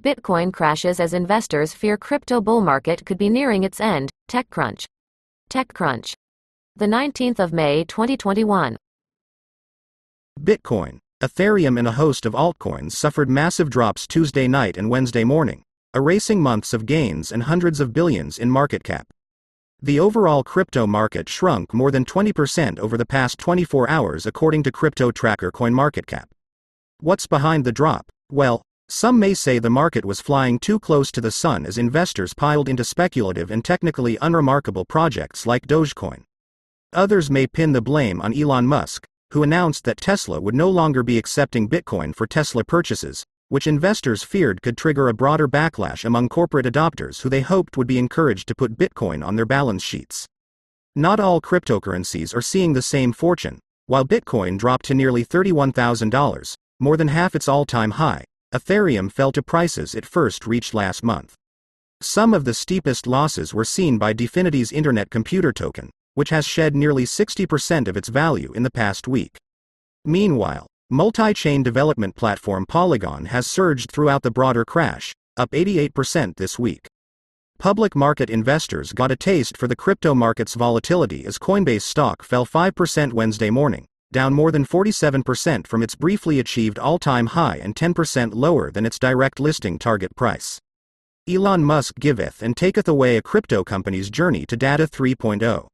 Bitcoin crashes as investors fear crypto bull market could be nearing its end. TechCrunch. TechCrunch. The 19th of May 2021. Bitcoin, Ethereum, and a host of altcoins suffered massive drops Tuesday night and Wednesday morning, erasing months of gains and hundreds of billions in market cap. The overall crypto market shrunk more than 20% over the past 24 hours according to crypto tracker CoinMarketCap. What's behind the drop? Well, some may say the market was flying too close to the sun as investors piled into speculative and technically unremarkable projects like Dogecoin. Others may pin the blame on Elon Musk, who announced that Tesla would no longer be accepting Bitcoin for Tesla purchases, which investors feared could trigger a broader backlash among corporate adopters who they hoped would be encouraged to put Bitcoin on their balance sheets. Not all cryptocurrencies are seeing the same fortune. While Bitcoin dropped to nearly $31,000, more than half its all time high, Ethereum fell to prices it first reached last month. Some of the steepest losses were seen by Dfinity's Internet Computer Token, which has shed nearly 60% of its value in the past week. Meanwhile, multi chain development platform Polygon has surged throughout the broader crash, up 88% this week. Public market investors got a taste for the crypto market's volatility as Coinbase stock fell 5% Wednesday morning, down more than 47% from its briefly achieved all time high and 10% lower than its direct listing target price. Elon Musk giveth and taketh away a crypto company's journey to Data 3.0.